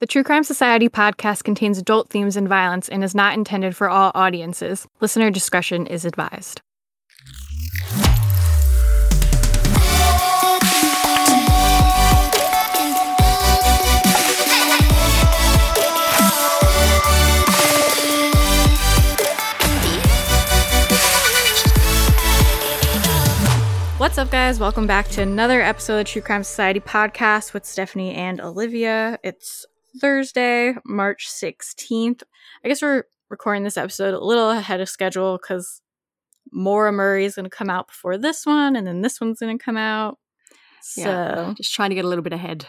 The True Crime Society podcast contains adult themes and violence and is not intended for all audiences. Listener discretion is advised. What's up, guys? Welcome back to another episode of the True Crime Society podcast with Stephanie and Olivia. It's Thursday, March 16th. I guess we're recording this episode a little ahead of schedule because Maura Murray is going to come out before this one, and then this one's going to come out. So, Yeah, just trying to get a little bit ahead.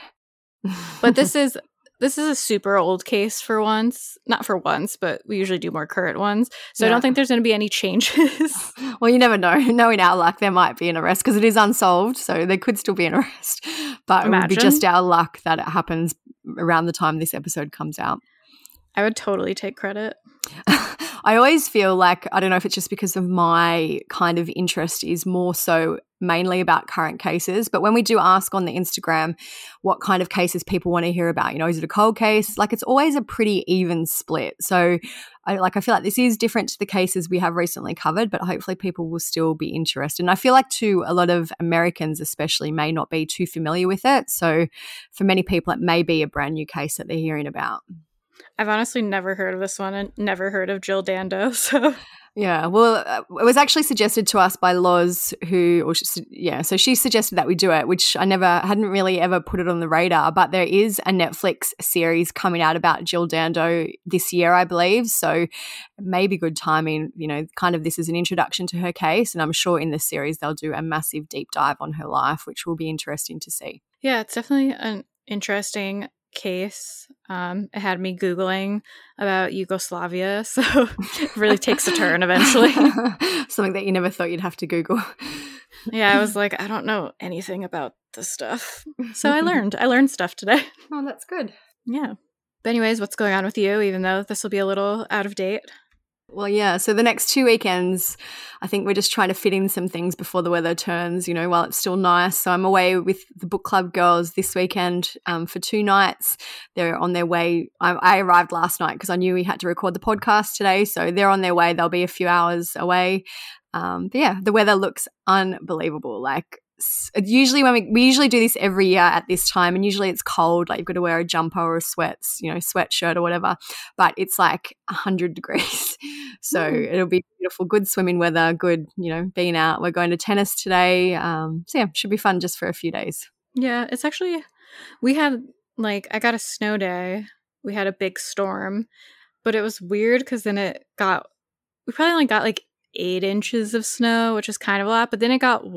but this is this is a super old case for once. Not for once, but we usually do more current ones. So I don't think there's going to be any changes. well, you never know. Knowing our luck, there might be an arrest because it is unsolved, so there could still be an arrest. But it would be just our luck that it happens around the time this episode comes out. I would totally take credit. I always feel like I don't know if it's just because of my kind of interest is more so mainly about current cases. But when we do ask on the Instagram what kind of cases people want to hear about, you know, is it a cold case? Like it's always a pretty even split. So I like I feel like this is different to the cases we have recently covered, but hopefully people will still be interested. And I feel like too a lot of Americans especially may not be too familiar with it. So for many people it may be a brand new case that they're hearing about. I've honestly never heard of this one and never heard of Jill Dando. So Yeah, well, uh, it was actually suggested to us by Loz, who, or she, yeah, so she suggested that we do it, which I never hadn't really ever put it on the radar. But there is a Netflix series coming out about Jill Dando this year, I believe. So maybe good timing. You know, kind of this is an introduction to her case, and I'm sure in this series they'll do a massive deep dive on her life, which will be interesting to see. yeah, it's definitely an interesting case. Um, it had me googling about Yugoslavia, so it really takes a turn eventually. Something that you never thought you'd have to Google. yeah, I was like, I don't know anything about this stuff, so I learned. I learned stuff today. Oh, that's good. Yeah. But anyways, what's going on with you? Even though this will be a little out of date. Well, yeah. So the next two weekends, I think we're just trying to fit in some things before the weather turns, you know, while it's still nice. So I'm away with the book club girls this weekend um, for two nights. They're on their way. I, I arrived last night because I knew we had to record the podcast today. So they're on their way. They'll be a few hours away. Um, but yeah, the weather looks unbelievable. Like, usually when we, we usually do this every year at this time and usually it's cold like you've got to wear a jumper or a sweats you know sweatshirt or whatever but it's like 100 degrees so Mm. it'll be beautiful good swimming weather good you know being out we're going to tennis today um, so yeah should be fun just for a few days Yeah, it's actually we had like I got a snow day. We had a big storm, but it was weird because then it got we probably only got like eight inches of snow, which is kind of a lot. But then it got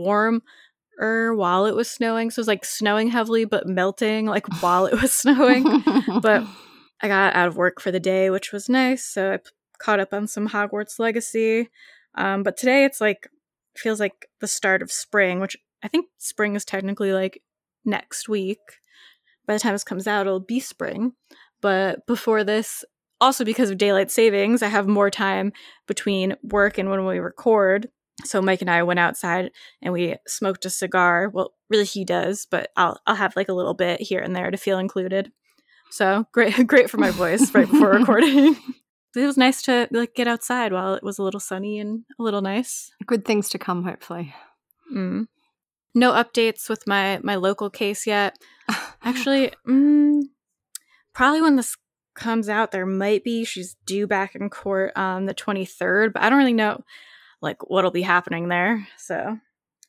warmer while it was snowing, so it was like snowing heavily but melting like while it was snowing. but I got out of work for the day, which was nice. So I p- caught up on some Hogwarts Legacy. Um, but today it's like feels like the start of spring, which I think spring is technically like next week. By the time this comes out, it'll be spring. But before this, also because of daylight savings, I have more time between work and when we record. So Mike and I went outside and we smoked a cigar. Well, really he does, but I'll I'll have like a little bit here and there to feel included. So great great for my voice right before recording. it was nice to like get outside while it was a little sunny and a little nice. good things to come hopefully Mm. No updates with my my local case yet. Actually, mm, probably when this comes out, there might be. She's due back in court on the twenty third, but I don't really know like what'll be happening there. So,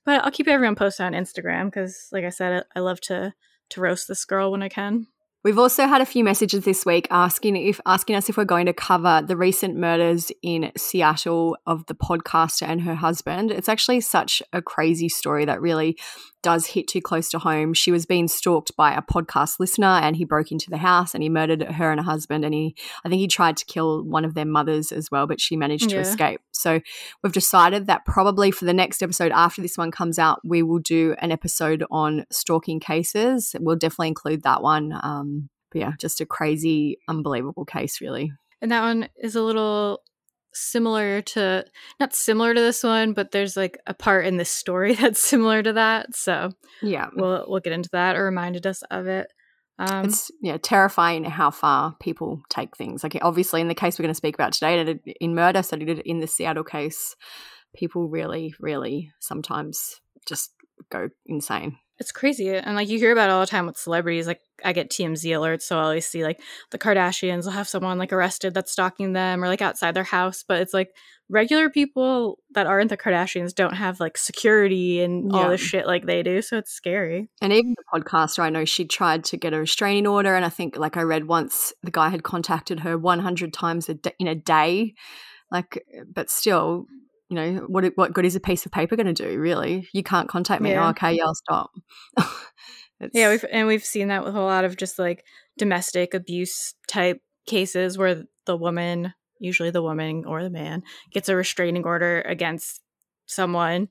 but I'll keep everyone posted on Instagram because, like I said, I love to to roast this girl when I can. We've also had a few messages this week asking if asking us if we're going to cover the recent murders in Seattle of the podcaster and her husband. It's actually such a crazy story that really does hit too close to home. She was being stalked by a podcast listener and he broke into the house and he murdered her and her husband. And he, I think he tried to kill one of their mothers as well, but she managed to escape. So we've decided that probably for the next episode after this one comes out, we will do an episode on stalking cases. We'll definitely include that one. Um, but yeah, just a crazy, unbelievable case, really. And that one is a little similar to not similar to this one, but there's like a part in this story that's similar to that. So Yeah. we'll we'll get into that or reminded us of it. Um it's yeah terrifying how far people take things. Like obviously, in the case we're going to speak about today, it- in murder, so did in the Seattle case, people really, really sometimes just go insane. It's crazy. And like you hear about it all the time with celebrities. Like I get TMZ alerts, so I always see like the Kardashians will have someone like arrested that's stalking them or like outside their house. But it's like regular people that aren't the Kardashians don't have like security and all Yeah. this shit like they do. So it's scary. And even the podcaster, I know she tried to get a restraining order, and I think, like I read once, the guy had contacted her 100 times a d- in a day. Like, but still, you know, what what good is a piece of paper going to do? Really, you can't contact me. Yeah. Oh, okay, yeah, I'll stop. Yeah, we've and we've seen that with a lot of just like domestic abuse type cases where the woman, usually the woman or the man, gets a restraining order against someone,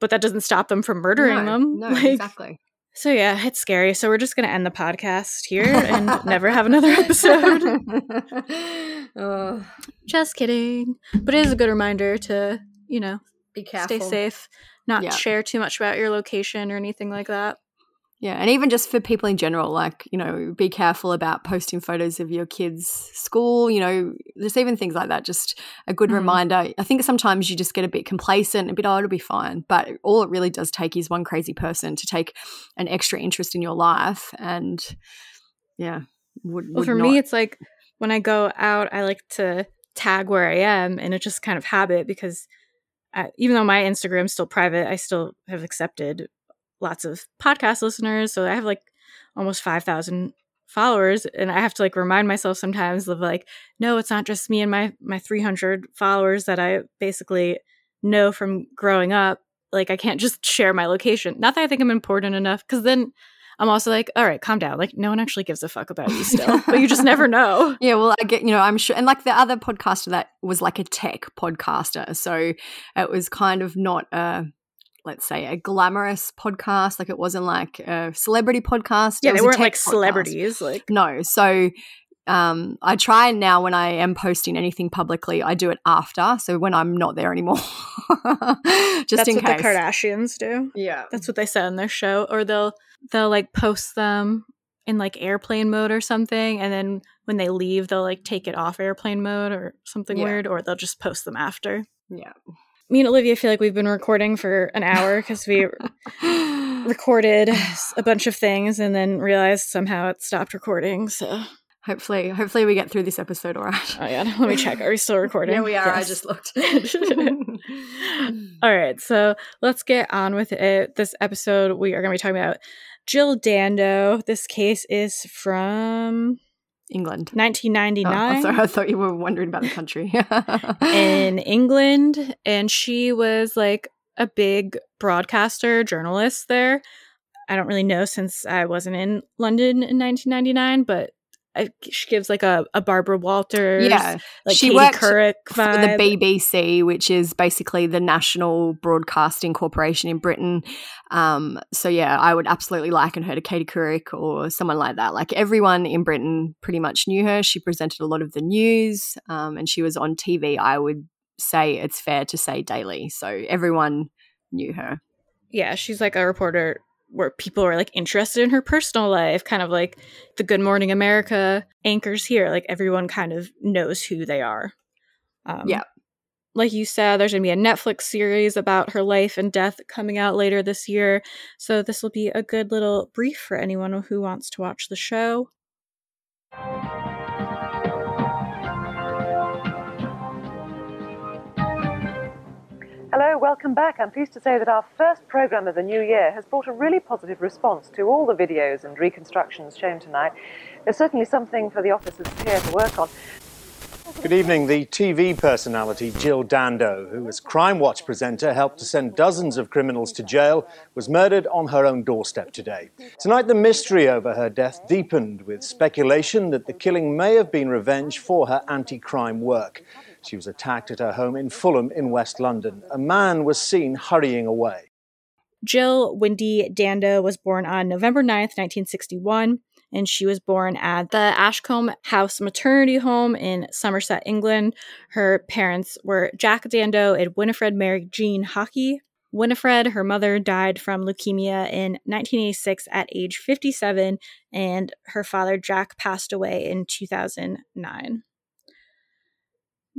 but that doesn't stop them from murdering No, them. No, Like, exactly. So yeah, it's scary. So we're just gonna end the podcast here and never have another episode. oh, just kidding. But it is a good reminder to, you know, be careful. stay safe, not Yeah. share too much about your location or anything like that. Yeah, and even just for people in general, like, you know, be careful about posting photos of your kids' school, you know, just even things like that. Just a good Mhm. reminder. I think sometimes you just get a bit complacent, a bit, oh, it'll be fine. But all it really does take is one crazy person to take an extra interest in your life. And yeah, would, Well, for not- me, it's like when I go out, I like to tag where I am, and it's just kind of habit because Even though my Instagram's still private, I still have accepted lots of podcast listeners. So I have like almost 5,000 followers, and I have to like remind myself sometimes of like, no, it's not just me and my my 300 followers that I basically know from growing up. Like I can't just share my location. Not that I think I'm important enough, because then I'm also like, all right, calm down. Like, no one actually gives a fuck about you still, but you just never know. Yeah, well, I get, you know, I'm sure. And like the other podcaster that was like a tech podcaster. So it was kind of not a, let's say, a glamorous podcast. Like it wasn't like a celebrity podcast. Yeah, It they weren't like podcast. celebrities. Like, No. So um, I try now when I am posting anything publicly, I do it after. So when I'm not there anymore, just that's in what the Kardashians do. yeah. That's what they said on their show, or they'll they'll like post them in like airplane mode or something, and then when they leave, they'll like take it off airplane mode or something Yeah. weird, or they'll just post them after. Yeah. Me and Olivia feel like we've been recording for an hour because we recorded a bunch of things and then realized somehow it stopped recording. So, hopefully, hopefully we get through this episode all right. oh yeah, let me check. Are we still recording? Yeah, we are. I just looked. All right, so let's get on with it. This episode, we are going to be talking about Jill Dando. This case is from England. 1999 Oh, sorry, I thought you were wondering about the country. in England, and she was like a big broadcaster, journalist there. I don't really know since I wasn't in London in 1999, but she gives like a, a Barbara Walters, yeah, like she Katie worked Couric for the BBC, which is basically the national broadcasting corporation in Britain. Um, so yeah, I would absolutely liken her to Katie Couric or someone like that. Like everyone in Britain pretty much knew her. She presented a lot of the news, um, and she was on TV. I would say it's fair to say daily. So everyone knew her. yeah, she's like a reporter where people are like interested in her personal life, kind of like the Good Morning America anchors here. Like everyone kind of knows who they are. Um, Yeah. Like you said, there's going to be a Netflix series about her life and death coming out later this year. So this will be a good little brief for anyone who wants to watch the show. Hello, welcome back. I'm pleased to say that our first program of the new year has brought a really positive response to all the videos and reconstructions shown tonight. There's certainly something for the officers here to work on. Good evening. The TV personality Jill Dando, who as Crime Watch presenter helped to send dozens of criminals to jail, was murdered on her own doorstep today. Tonight, the mystery over her death deepened with speculation that the killing may have been revenge for her anti crime work. She was attacked at her home in Fulham in West London. A man was seen hurrying away. Jill Wendy Dando was born on November 9th, 1961 and she was born at the Ashcombe House Maternity Home in Somerset, England. Her parents were Jack Dando and Winifred Mary Jean Hockey. Winifred, her mother, died from leukemia in 1986 at age 57, and her father, Jack, passed away in 2009.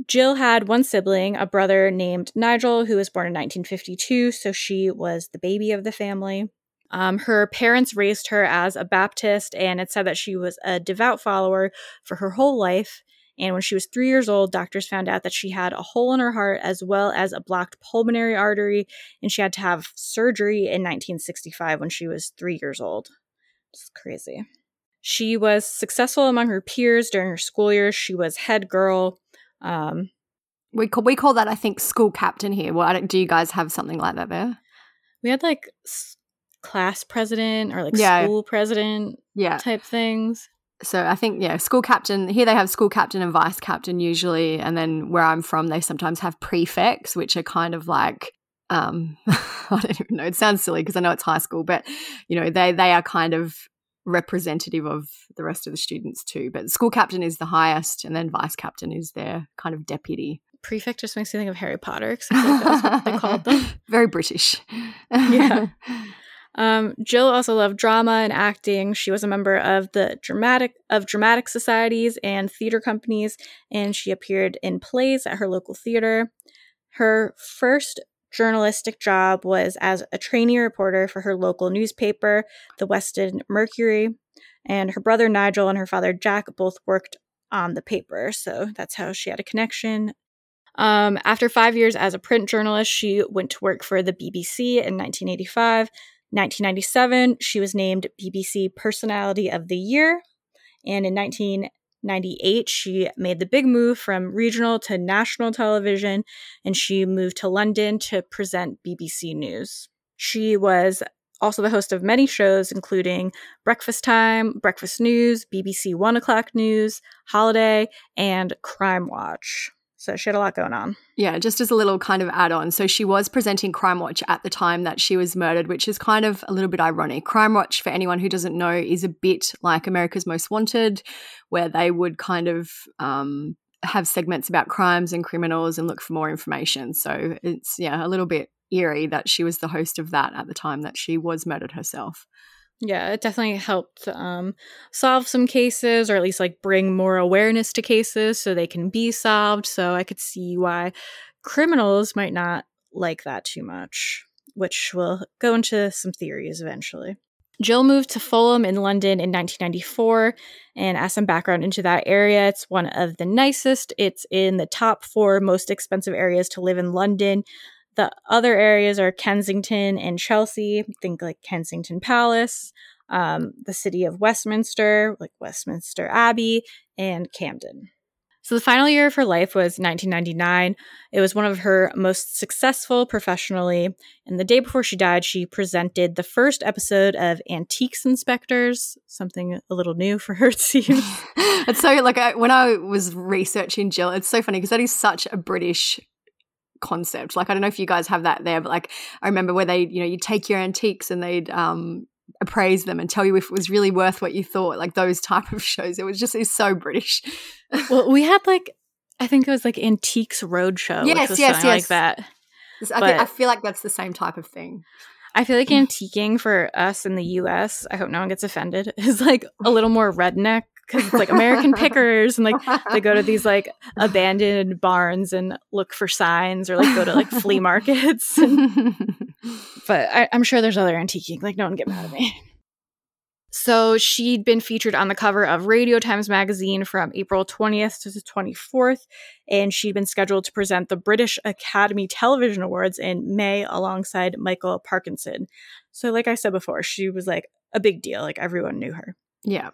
Jill had one sibling, a brother named Nigel, who was born in 1952, so she was the baby of the family. Um, her parents raised her as a Baptist, and it said that she was a devout follower for her whole life. And when she was three years old, doctors found out that she had a hole in her heart as well as a blocked pulmonary artery, and she had to have surgery in 1965 when she was three years old. It's crazy. She was successful among her peers during her school years. She was head girl. Um, we call, we call that, I think, school captain here. Well, do you guys have something like that there? We had like class president or like yeah. school president yeah. type things. So I think yeah, school captain here they have school captain and vice captain usually and then where I'm from they sometimes have prefects which are kind of like um I don't even know it sounds silly because I know it's high school but you know they they are kind of representative of the rest of the students too but school captain is the highest and then vice captain is their kind of deputy prefect just makes me think of Harry Potter because that's what they called them. Very British. yeah. Um, Jill also loved drama and acting. She was a member of the dramatic of dramatic societies and theater companies, and she appeared in plays at her local theater. Her first journalistic job was as a trainee reporter for her local newspaper, the Weston Mercury, and her brother Nigel and her father Jack both worked on the paper, so that's how she had a connection. Um, after five years as a print journalist, she went to work for the BBC in 1985 1997, she was named BBC Personality of the Year. And in 1998, she made the big move from regional to national television, and she moved to London to present BBC News. She was also the host of many shows, including Breakfast Time, Breakfast News, BBC One O'Clock News, Holiday, and Crime Watch. So she had a lot going on. Yeah, just as a little kind of add on. So she was presenting Crime Watch at the time that she was murdered, which is kind of a little bit ironic. Crime Watch, for anyone who doesn't know, is a bit like America's Most Wanted, where they would kind of um, have segments about crimes and criminals and look for more information. So it's, yeah, a little bit eerie that she was the host of that at the time that she was murdered herself. Yeah, it definitely helped um, solve some cases or at least like bring more awareness to cases so they can be solved. So I could see why criminals might not like that too much, which we'll go into some theories eventually. Jill moved to Fulham in London in 1994. And as some background into that area, it's one of the nicest. It's in the top four most expensive areas to live in London. The other areas are Kensington and Chelsea. Think like Kensington Palace, um, the city of Westminster, like Westminster Abbey, and Camden. So the final year of her life was 1999. It was one of her most successful professionally. And the day before she died, she presented the first episode of Antiques Inspectors, something a little new for her, it seems. it's so, like, I, when I was researching Jill, it's so funny because that is such a British concept. Like I don't know if you guys have that there, but like I remember where they, you know, you take your antiques and they'd um appraise them and tell you if it was really worth what you thought. Like those type of shows. It was just it's so British. well, we had like I think it was like Antiques Roadshow. Yes, yes, yes. Like that. I, but, I feel like that's the same type of thing. I feel like antiquing for us in the US, I hope no one gets offended, is like a little more redneck because it's like American pickers and like they go to these like abandoned barns and look for signs or like go to like flea markets. but I, am sure there's other antiquing. Like no one get mad at me. So she'd been featured on the cover of Radio Times magazine from April 20th to the 24th, and she'd been scheduled to present the British Academy Television Awards in May alongside Michael Parkinson. So, like I said before, she was like a big deal. Like everyone knew her. Yeah.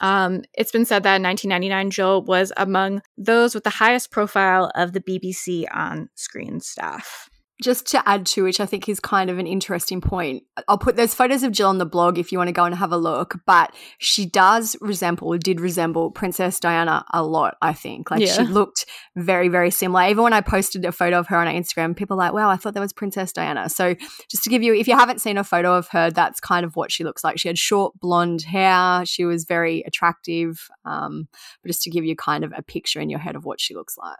Um, it's been said that in 1999, Jill was among those with the highest profile of the BBC on screen staff just to add to which I think is kind of an interesting point. I'll put those photos of Jill on the blog if you want to go and have a look. But she does resemble, did resemble Princess Diana a lot. I think like yeah. she looked very, very similar. Even when I posted a photo of her on Instagram, people were like, "Wow, I thought that was Princess Diana." So just to give you, if you haven't seen a photo of her, that's kind of what she looks like. She had short blonde hair. She was very attractive. Um, but just to give you kind of a picture in your head of what she looks like.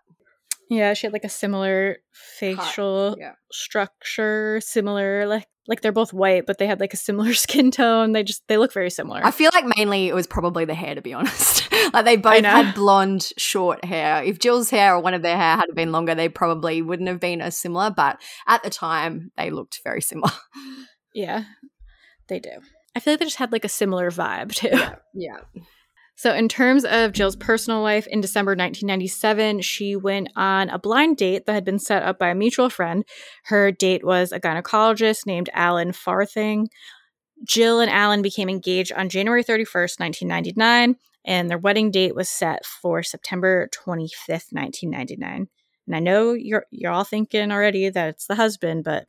Yeah, she had like a similar facial yeah. structure, similar like like they're both white, but they had like a similar skin tone. They just they look very similar. I feel like mainly it was probably the hair, to be honest. like they both had blonde, short hair. If Jill's hair or one of their hair had been longer, they probably wouldn't have been as similar. But at the time, they looked very similar. Yeah, they do. I feel like they just had like a similar vibe too. Yeah. yeah. So, in terms of Jill's personal life, in December 1997, she went on a blind date that had been set up by a mutual friend. Her date was a gynecologist named Alan Farthing. Jill and Alan became engaged on January 31st, 1999, and their wedding date was set for September 25th, 1999. And I know you're you're all thinking already that it's the husband, but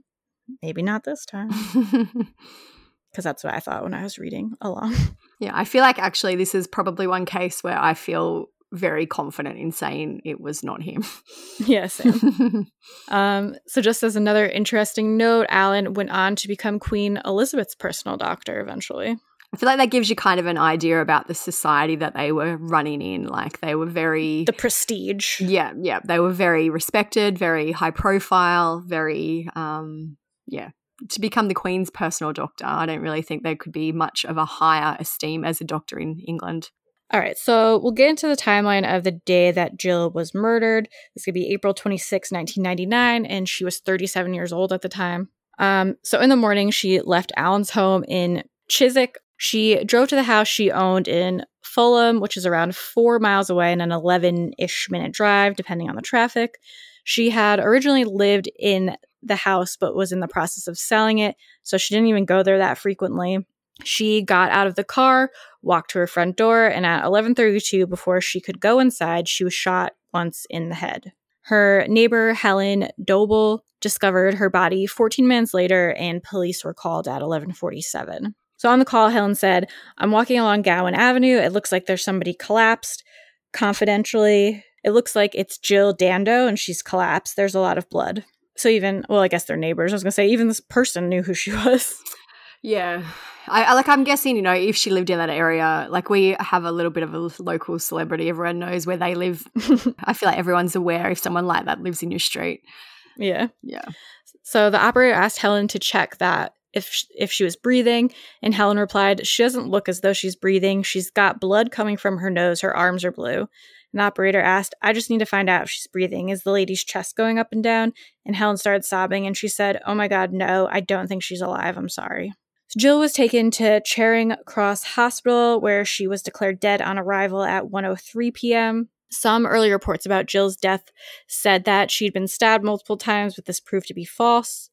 maybe not this time. Because that's what I thought when I was reading along. Yeah, I feel like actually this is probably one case where I feel very confident in saying it was not him. Yeah, um, so, just as another interesting note, Alan went on to become Queen Elizabeth's personal doctor eventually. I feel like that gives you kind of an idea about the society that they were running in. Like they were very. The prestige. Yeah, yeah. They were very respected, very high profile, very, um, yeah, to become the Queen's personal doctor. I don't really think there could be much of a higher esteem as a doctor in England. All right, so we'll get into the timeline of the day that Jill was murdered. This could be April 26, 1999, and she was 37 years old at the time. Um, so in the morning, she left Alan's home in Chiswick. She drove to the house she owned in Fulham, which is around four miles away and an 11 ish minute drive, depending on the traffic. She had originally lived in the house but was in the process of selling it, so she didn't even go there that frequently. She got out of the car, walked to her front door, and at 11:32 before she could go inside, she was shot once in the head. Her neighbor Helen Doble discovered her body 14 minutes later and police were called at 11:47. So on the call Helen said, "I'm walking along Gowan Avenue. It looks like there's somebody collapsed." Confidentially, it looks like it's Jill Dando and she's collapsed. There's a lot of blood. So even, well, I guess they're neighbors. I was gonna say even this person knew who she was. Yeah. I, I, like I'm guessing, you know, if she lived in that area, like we have a little bit of a local celebrity, everyone knows where they live. I feel like everyone's aware if someone like that lives in your street. Yeah. Yeah. So the operator asked Helen to check that if she, if she was breathing, and Helen replied, "She doesn't look as though she's breathing. She's got blood coming from her nose. Her arms are blue." An operator asked, I just need to find out if she's breathing. Is the lady's chest going up and down? And Helen started sobbing and she said, Oh my God, no, I don't think she's alive. I'm sorry. So Jill was taken to Charing Cross Hospital, where she was declared dead on arrival at 1:03 p.m. Some early reports about Jill's death said that she'd been stabbed multiple times, but this proved to be false.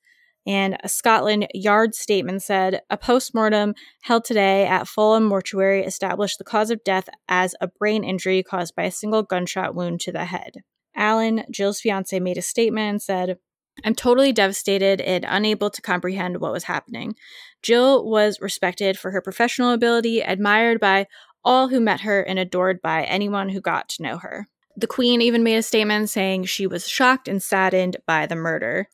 And a Scotland Yard statement said a postmortem held today at Fulham Mortuary established the cause of death as a brain injury caused by a single gunshot wound to the head. Alan, Jill's fiance, made a statement and said, I'm totally devastated and unable to comprehend what was happening. Jill was respected for her professional ability, admired by all who met her, and adored by anyone who got to know her. The Queen even made a statement saying she was shocked and saddened by the murder.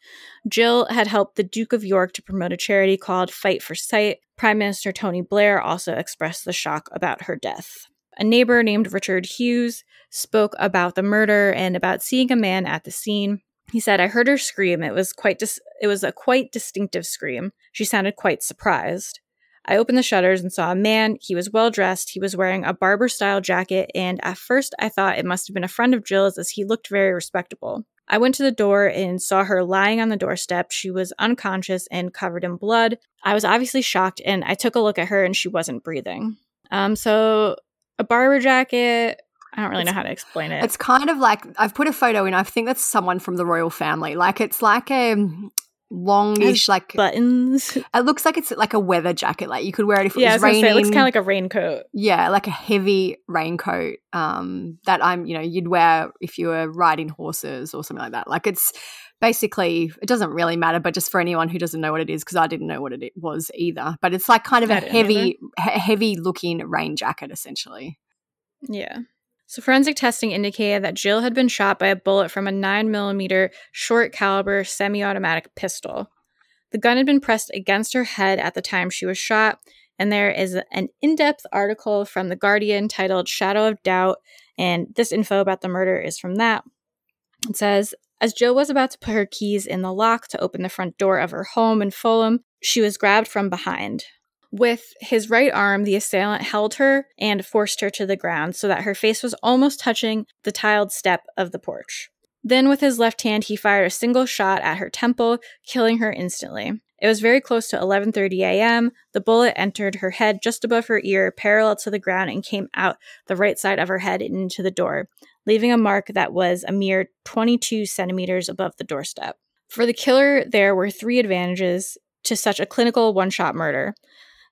Jill had helped the Duke of York to promote a charity called Fight for Sight. Prime Minister Tony Blair also expressed the shock about her death. A neighbor named Richard Hughes spoke about the murder and about seeing a man at the scene. He said, "I heard her scream. It was quite dis- it was a quite distinctive scream. She sounded quite surprised. I opened the shutters and saw a man. He was well dressed. He was wearing a Barbour style jacket, and at first I thought it must have been a friend of Jill's as he looked very respectable. I went to the door and saw her lying on the doorstep. She was unconscious and covered in blood. I was obviously shocked, and I took a look at her, and she wasn't breathing. Um, so a Barbour jacket. I don't really it's, know how to explain it. It's kind of like I've put a photo in. I think that's someone from the royal family. Like it's like a longish, like buttons. It looks like it's like a weather jacket. Like you could wear it if it yeah, was raining. Say, it looks kind of like a raincoat. Yeah, like a heavy raincoat um, that I'm, you know, you'd wear if you were riding horses or something like that. Like it's basically, it doesn't really matter, but just for anyone who doesn't know what it is, because I didn't know what it was either. But it's like kind of a heavy, heavy looking rain jacket, essentially. Yeah. So forensic testing indicated that Jill had been shot by a bullet from a 9mm short caliber semi-automatic pistol. The gun had been pressed against her head at the time she was shot, and there is an in-depth article from The Guardian titled Shadow of Doubt, and this info about the murder is from that. It says, as Jill was about to put her keys in the lock to open the front door of her home in Fulham, she was grabbed from behind. With his right arm, the assailant held her and forced her to the ground so that her face was almost touching the tiled step of the porch. Then, with his left hand, he fired a single shot at her temple, killing her instantly. It was very close to 11:30 a.m. The bullet entered her head just above her ear, parallel to the ground, and came out the right side of her head into the door, leaving a mark that was a mere 22 centimeters above the doorstep. For the killer, there were three advantages to such a clinical one-shot murder.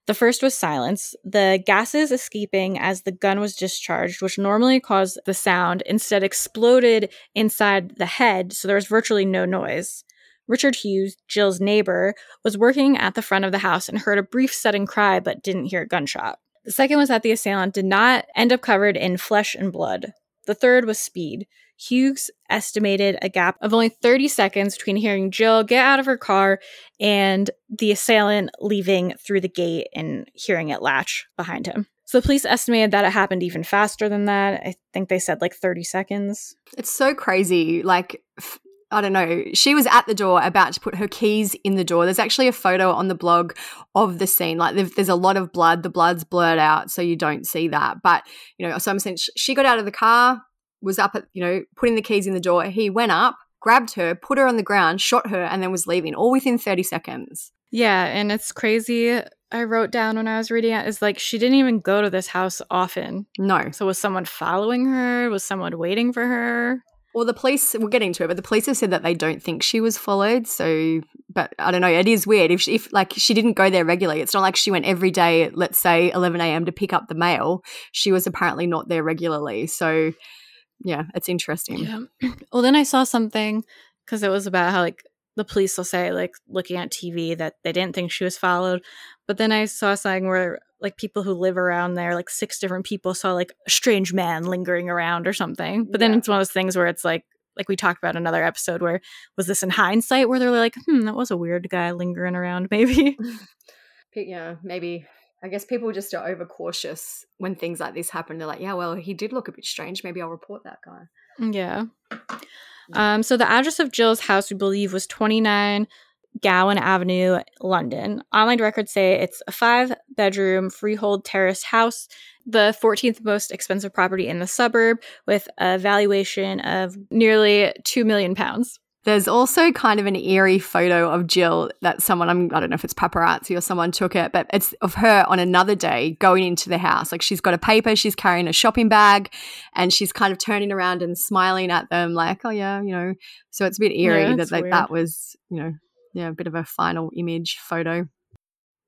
The first was silence. The gases escaping as the gun was discharged, which normally caused the sound, instead exploded inside the head, so there was virtually no noise. Richard Hughes, Jill's neighbor, was working at the front of the house and heard a brief sudden cry but didn't hear a gunshot. The second was that the assailant did not end up covered in flesh and blood. The third was speed. Hughes estimated a gap of only 30 seconds between hearing Jill get out of her car and the assailant leaving through the gate and hearing it latch behind him. So the police estimated that it happened even faster than that. I think they said like 30 seconds. It's so crazy. Like, I don't know. She was at the door about to put her keys in the door. There's actually a photo on the blog of the scene. Like there's a lot of blood. The blood's blurred out, so you don't see that. But you know, so I'm saying she got out of the car, was up at you know putting the keys in the door. He went up, grabbed her, put her on the ground, shot her, and then was leaving, all within 30 seconds. Yeah, and it's crazy. I wrote down when I was reading it is like she didn't even go to this house often. No. So was someone following her? Was someone waiting for her? Well, the police, we're getting to it, but the police have said that they don't think she was followed. So, but I don't know. It is weird. If, she, if like she didn't go there regularly, it's not like she went every day let's say, 11 a.m. to pick up the mail. She was apparently not there regularly. So, yeah, it's interesting. Yeah. Well, then I saw something because it was about how, like, the police will say, like, looking at TV that they didn't think she was followed. But then I saw something where like people who live around there, like six different people saw like a strange man lingering around or something. But yeah. then it's one of those things where it's like, like we talked about another episode where was this in hindsight where they're like, hmm, that was a weird guy lingering around, maybe. yeah, maybe. I guess people just are overcautious when things like this happen. They're like, yeah, well, he did look a bit strange. Maybe I'll report that guy. Yeah. Um, so the address of Jill's house, we believe, was 29 Gowan Avenue, London. Online records say it's a five bedroom freehold terrace house, the 14th most expensive property in the suburb, with a valuation of nearly 2 million pounds. There's also kind of an eerie photo of Jill that someone, I'm, I don't know if it's paparazzi or someone took it, but it's of her on another day going into the house. Like she's got a paper, she's carrying a shopping bag, and she's kind of turning around and smiling at them, like, oh, yeah, you know. So it's a bit eerie yeah, that like, that was, you know, yeah, a bit of a final image photo.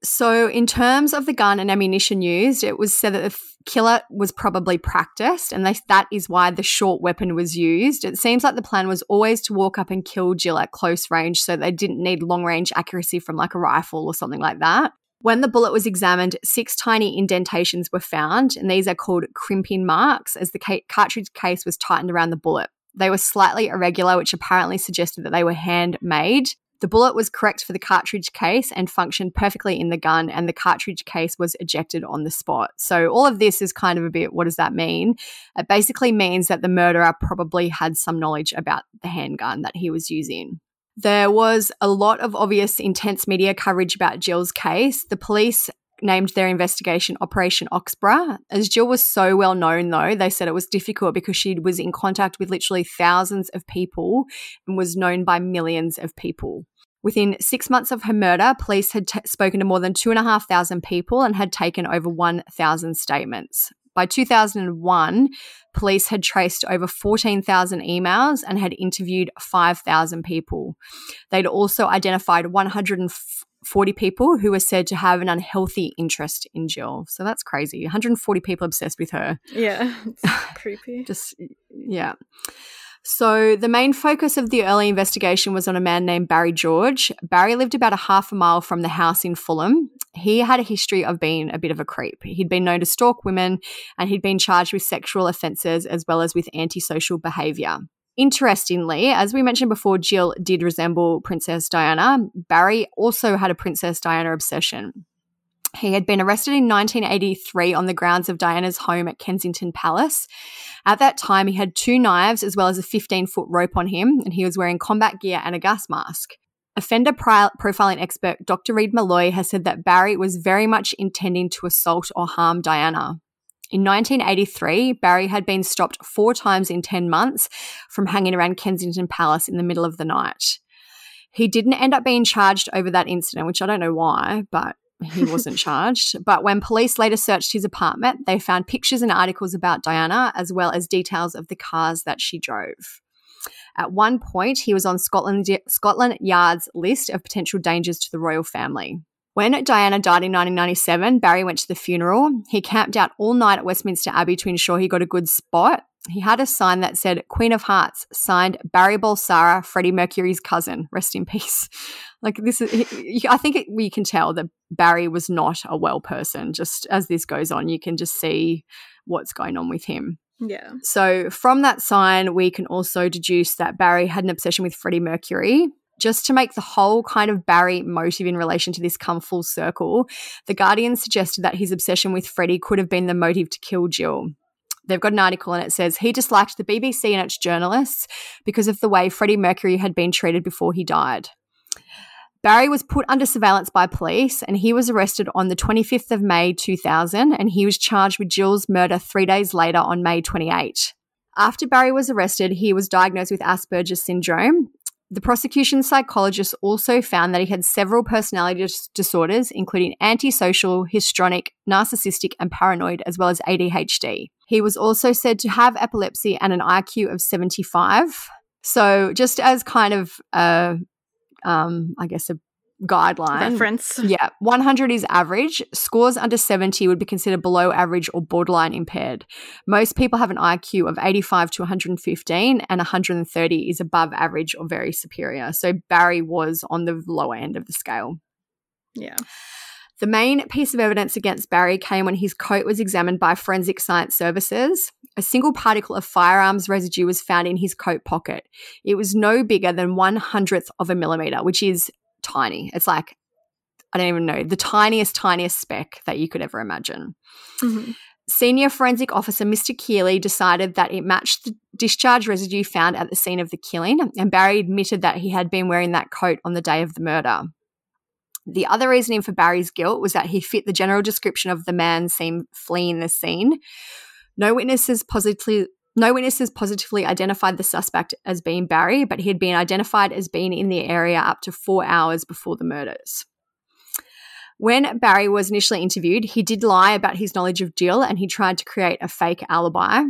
So, in terms of the gun and ammunition used, it was said that the killer was probably practiced, and they, that is why the short weapon was used. It seems like the plan was always to walk up and kill Jill at close range, so they didn't need long range accuracy from like a rifle or something like that. When the bullet was examined, six tiny indentations were found, and these are called crimping marks as the ca- cartridge case was tightened around the bullet. They were slightly irregular, which apparently suggested that they were handmade. The bullet was correct for the cartridge case and functioned perfectly in the gun, and the cartridge case was ejected on the spot. So, all of this is kind of a bit what does that mean? It basically means that the murderer probably had some knowledge about the handgun that he was using. There was a lot of obvious intense media coverage about Jill's case. The police named their investigation Operation Oxborough. As Jill was so well known, though, they said it was difficult because she was in contact with literally thousands of people and was known by millions of people. Within six months of her murder, police had t- spoken to more than 2,500 people and had taken over 1,000 statements. By 2001, police had traced over 14,000 emails and had interviewed 5,000 people. They'd also identified 140 people who were said to have an unhealthy interest in Jill. So that's crazy. 140 people obsessed with her. Yeah, creepy. Just, yeah. So, the main focus of the early investigation was on a man named Barry George. Barry lived about a half a mile from the house in Fulham. He had a history of being a bit of a creep. He'd been known to stalk women and he'd been charged with sexual offences as well as with antisocial behaviour. Interestingly, as we mentioned before, Jill did resemble Princess Diana. Barry also had a Princess Diana obsession. He had been arrested in 1983 on the grounds of Diana's home at Kensington Palace. At that time, he had two knives as well as a 15 foot rope on him, and he was wearing combat gear and a gas mask. Offender profiling expert Dr. Reid Meloy has said that Barry was very much intending to assault or harm Diana. In 1983, Barry had been stopped four times in 10 months from hanging around Kensington Palace in the middle of the night. He didn't end up being charged over that incident, which I don't know why, but he wasn't charged. But when police later searched his apartment, they found pictures and articles about Diana, as well as details of the cars that she drove. At one point, he was on Scotland, Scotland Yard's list of potential dangers to the royal family. When Diana died in 1997, Barry went to the funeral. He camped out all night at Westminster Abbey to ensure he got a good spot. He had a sign that said Queen of Hearts, signed Barry Bulsara, Freddie Mercury's cousin. Rest in peace. Like this is, I think it, we can tell that Barry was not a well person. Just as this goes on, you can just see what's going on with him. Yeah. So from that sign, we can also deduce that Barry had an obsession with Freddie Mercury. Just to make the whole kind of Barry motive in relation to this come full circle, The Guardian suggested that his obsession with Freddie could have been the motive to kill Jill. They've got an article and it says he disliked the BBC and its journalists because of the way Freddie Mercury had been treated before he died. Barry was put under surveillance by police and he was arrested on the 25th of May 2000 and he was charged with Jill's murder three days later on May 28. After Barry was arrested, he was diagnosed with Asperger's syndrome. The prosecution psychologist also found that he had several personality dis- disorders, including antisocial, histrionic, narcissistic, and paranoid, as well as ADHD. He was also said to have epilepsy and an IQ of 75. So, just as kind of a um, I guess, a guideline. Reference. Yeah. 100 is average. Scores under 70 would be considered below average or borderline impaired. Most people have an IQ of 85 to 115, and 130 is above average or very superior. So Barry was on the lower end of the scale. Yeah. The main piece of evidence against Barry came when his coat was examined by Forensic Science Services. A single particle of firearms residue was found in his coat pocket. It was no bigger than one hundredth of a millimeter, which is tiny. It's like, I don't even know, the tiniest, tiniest speck that you could ever imagine. Mm-hmm. Senior forensic officer Mr. Keeley decided that it matched the discharge residue found at the scene of the killing, and Barry admitted that he had been wearing that coat on the day of the murder. The other reasoning for Barry's guilt was that he fit the general description of the man seen fleeing the scene. No witnesses positively no witnesses positively identified the suspect as being Barry, but he had been identified as being in the area up to four hours before the murders. When Barry was initially interviewed, he did lie about his knowledge of Jill and he tried to create a fake alibi.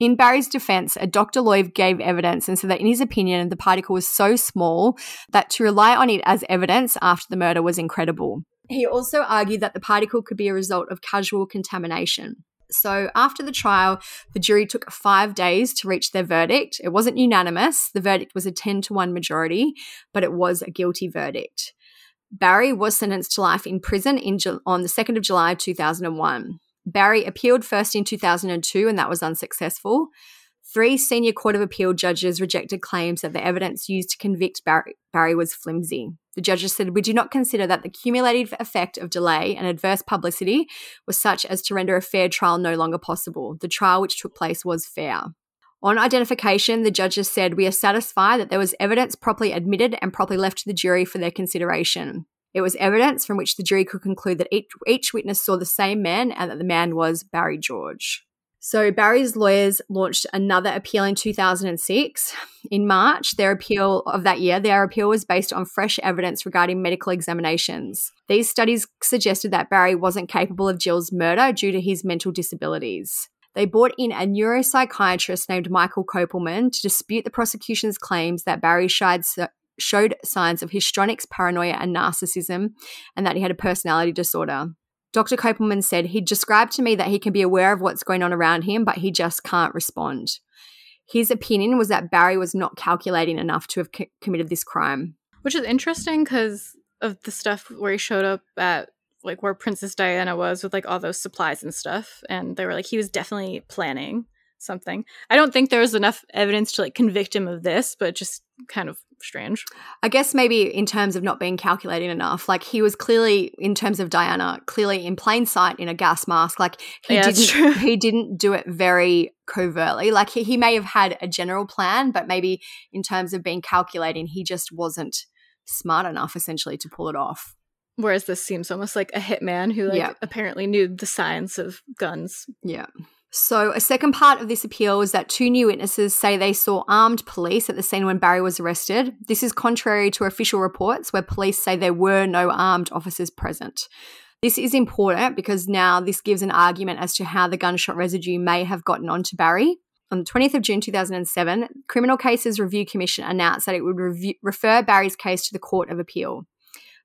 In Barry's defense, a Dr. Lloyd gave evidence and said that in his opinion, the particle was so small that to rely on it as evidence after the murder was incredible. He also argued that the particle could be a result of casual contamination. So, after the trial, the jury took five days to reach their verdict. It wasn't unanimous. The verdict was a 10 to 1 majority, but it was a guilty verdict. Barry was sentenced to life in prison in, on the 2nd of July 2001. Barry appealed first in 2002, and that was unsuccessful. Three senior Court of Appeal judges rejected claims that the evidence used to convict Barry, Barry was flimsy. The judges said, We do not consider that the cumulative effect of delay and adverse publicity was such as to render a fair trial no longer possible. The trial which took place was fair. On identification, the judges said, We are satisfied that there was evidence properly admitted and properly left to the jury for their consideration. It was evidence from which the jury could conclude that each, each witness saw the same man and that the man was Barry George. So Barry's lawyers launched another appeal in 2006. In March, their appeal of that year, their appeal was based on fresh evidence regarding medical examinations. These studies suggested that Barry wasn't capable of Jill's murder due to his mental disabilities. They brought in a neuropsychiatrist named Michael Kopelman to dispute the prosecution's claims that Barry showed signs of histrionics, paranoia, and narcissism, and that he had a personality disorder. Dr. Kopelman said he described to me that he can be aware of what's going on around him, but he just can't respond. His opinion was that Barry was not calculating enough to have committed this crime. Which is interesting because of the stuff where he showed up at like where Princess Diana was with like all those supplies and stuff. And they were like, he was definitely planning something. I don't think there was enough evidence to like convict him of this, but just kind of strange. I guess maybe in terms of not being calculating enough, like he was clearly in terms of Diana, clearly in plain sight in a gas mask. Like he yeah, didn't he didn't do it very covertly. Like he, he may have had a general plan, but maybe in terms of being calculating, he just wasn't smart enough essentially to pull it off. Whereas this seems almost like a hitman who like yeah. apparently knew the science of guns. Yeah. So, a second part of this appeal is that two new witnesses say they saw armed police at the scene when Barry was arrested. This is contrary to official reports where police say there were no armed officers present. This is important because now this gives an argument as to how the gunshot residue may have gotten onto Barry. On the 20th of June 2007, Criminal Cases Review Commission announced that it would review, refer Barry's case to the Court of Appeal.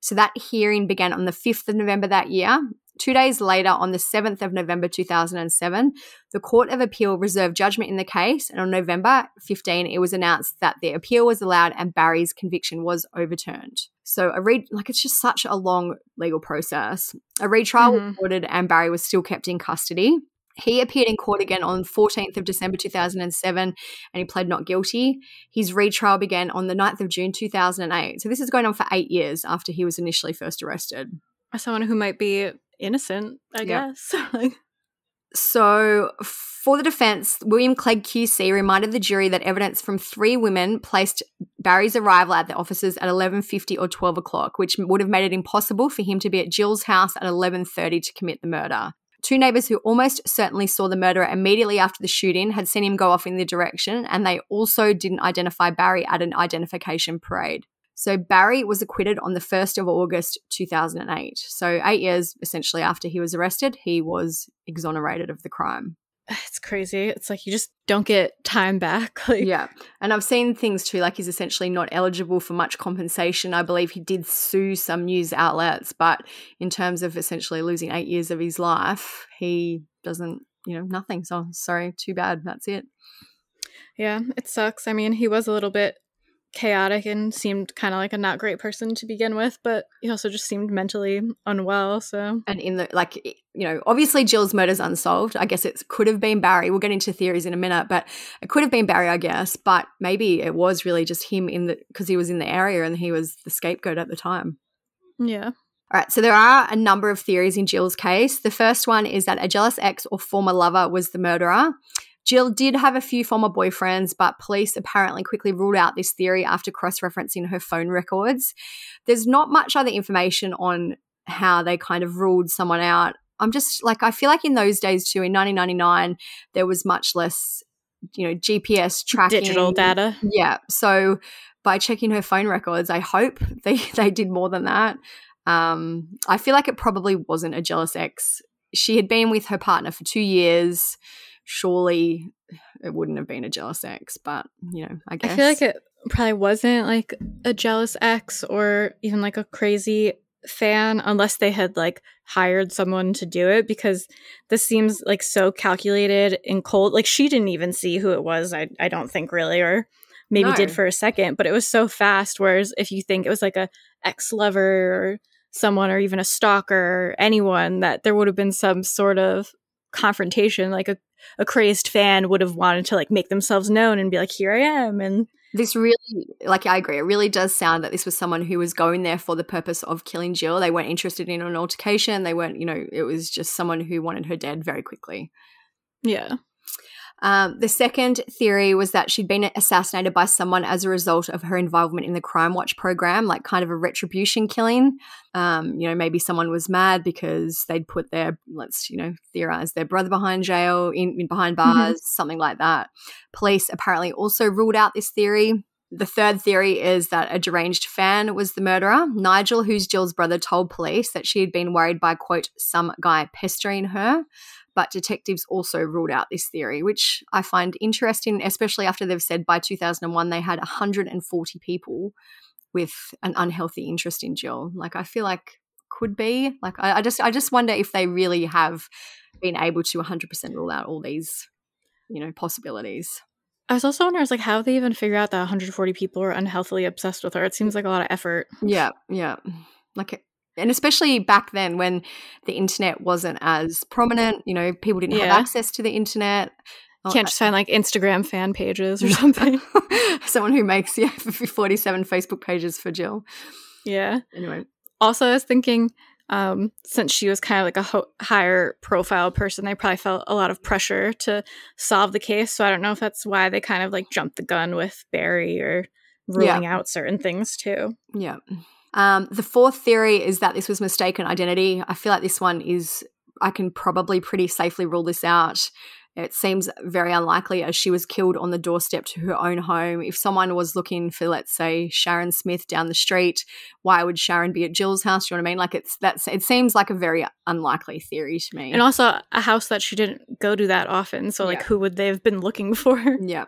So that hearing began on the 5th of November that year, Two days later, on the 7th of November 2007, the Court of Appeal reserved judgment in the case, and on November 15, it was announced that the appeal was allowed and Barry's conviction was overturned. So a read like it's just such a long legal process. A retrial mm-hmm. was ordered and Barry was still kept in custody. He appeared in court again on 14th of December 2007 and he pled not guilty. His retrial began on the 9th of June 2008. So this is going on for 8 years after he was initially first arrested. Someone who might be innocent, I guess. so, for the defense, William Clegg QC reminded the jury that evidence from three women placed Barry's arrival at the offices at 11:50 or 12 o'clock, which would have made it impossible for him to be at Jill's house at 11:30 to commit the murder. Two neighbors who almost certainly saw the murderer immediately after the shooting had seen him go off in the direction, and they also didn't identify Barry at an identification parade. So Barry was acquitted on the 1st of August 2008. So, eight years essentially after he was arrested, he was exonerated of the crime. It's crazy. It's like you just don't get time back. Like- yeah. And I've seen things too, like he's essentially not eligible for much compensation. I believe he did sue some news outlets, but in terms of essentially losing eight years of his life, he doesn't, you know, nothing. So, sorry, too bad. That's it. Yeah, it sucks. I mean, he was a little bit chaotic and seemed kind of like a not great person to begin with, but he also just seemed mentally unwell. So, and in the like, you know, obviously Jill's murder's unsolved. I guess it could have been Barry. We'll get into theories in a minute, but it could have been Barry, I guess. But maybe it was really just him in the because he was in the area and he was the scapegoat at the time. Yeah. All right, so there are a number of theories in Jill's case. The first one is that a jealous ex or former lover was the murderer. Jill did have a few former boyfriends, but police apparently quickly ruled out this theory after cross referencing her phone records. There's not much other information on how they kind of ruled someone out. I'm just like, I feel like in those days too, in 1999, there was much less, you know, GPS tracking. Digital data. Yeah. So by checking her phone records, I hope they, they did more than that. Um, I feel like it probably wasn't a jealous ex. She had been with her partner for two years surely it wouldn't have been a jealous ex, but you know, I guess. I feel like it probably wasn't like a jealous ex or even like a crazy fan unless they had like hired someone to do it because this seems like so calculated and cold. Like she didn't even see who it was, I I don't think really, or maybe no. did for a second, but it was so fast. Whereas if you think it was like a ex lover or someone or even a stalker or anyone, that there would have been some sort of confrontation, like a a crazed fan would have wanted to like make themselves known and be like, here I am. And this really, like, I agree. It really does sound that this was someone who was going there for the purpose of killing Jill. They weren't interested in an altercation. They weren't, you know, it was just someone who wanted her dead very quickly. Yeah. Um, the second theory was that she'd been assassinated by someone as a result of her involvement in the Crimewatch program, like kind of a retribution killing. Um, you know, maybe someone was mad because they'd put their, let's, you know, theorize their brother behind jail, in, in behind mm-hmm. bars, mm-hmm. something like that. Police apparently also ruled out this theory. The third theory is that a deranged fan was the murderer. Nigel, who's Jill's brother, told police that she had been worried by, quote, some guy pestering her but detectives also ruled out this theory, which I find interesting, especially after they've said by 2001 they had 140 people with an unhealthy interest in Jill. Like, I feel like could be like I, I just I just wonder if they really have been able to 100% rule out all these you know possibilities. I was also wondering, I was like, how they even figure out that 140 people are unhealthily obsessed with her? It seems like a lot of effort. Yeah, yeah. Like and especially back then when the internet wasn't as prominent you know people didn't yeah. have access to the internet you can't just find like instagram fan pages or something someone who makes yeah 47 facebook pages for jill yeah anyway also i was thinking um, since she was kind of like a ho- higher profile person, they probably felt a lot of pressure to solve the case. So I don't know if that's why they kind of like jumped the gun with Barry or ruling yeah. out certain things too. Yeah. Um, the fourth theory is that this was mistaken identity. I feel like this one is, I can probably pretty safely rule this out. It seems very unlikely as she was killed on the doorstep to her own home. If someone was looking for, let's say, Sharon Smith down the street, why would Sharon be at Jill's house? Do you know what I mean? Like it's that's it seems like a very unlikely theory to me. And also a house that she didn't go to that often. So like yeah. who would they have been looking for? Yeah.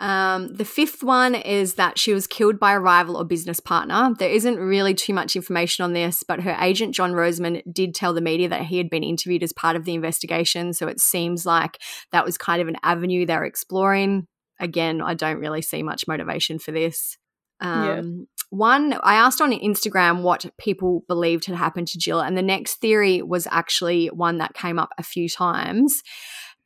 Um, the fifth one is that she was killed by a rival or business partner. There isn't really too much information on this, but her agent, Jon Roseman, did tell the media that he had been interviewed as part of the investigation. So it seems like that was kind of an avenue they're exploring. Again, I don't really see much motivation for this. Um, yeah. One, I asked on Instagram what people believed had happened to Jill, and the next theory was actually one that came up a few times.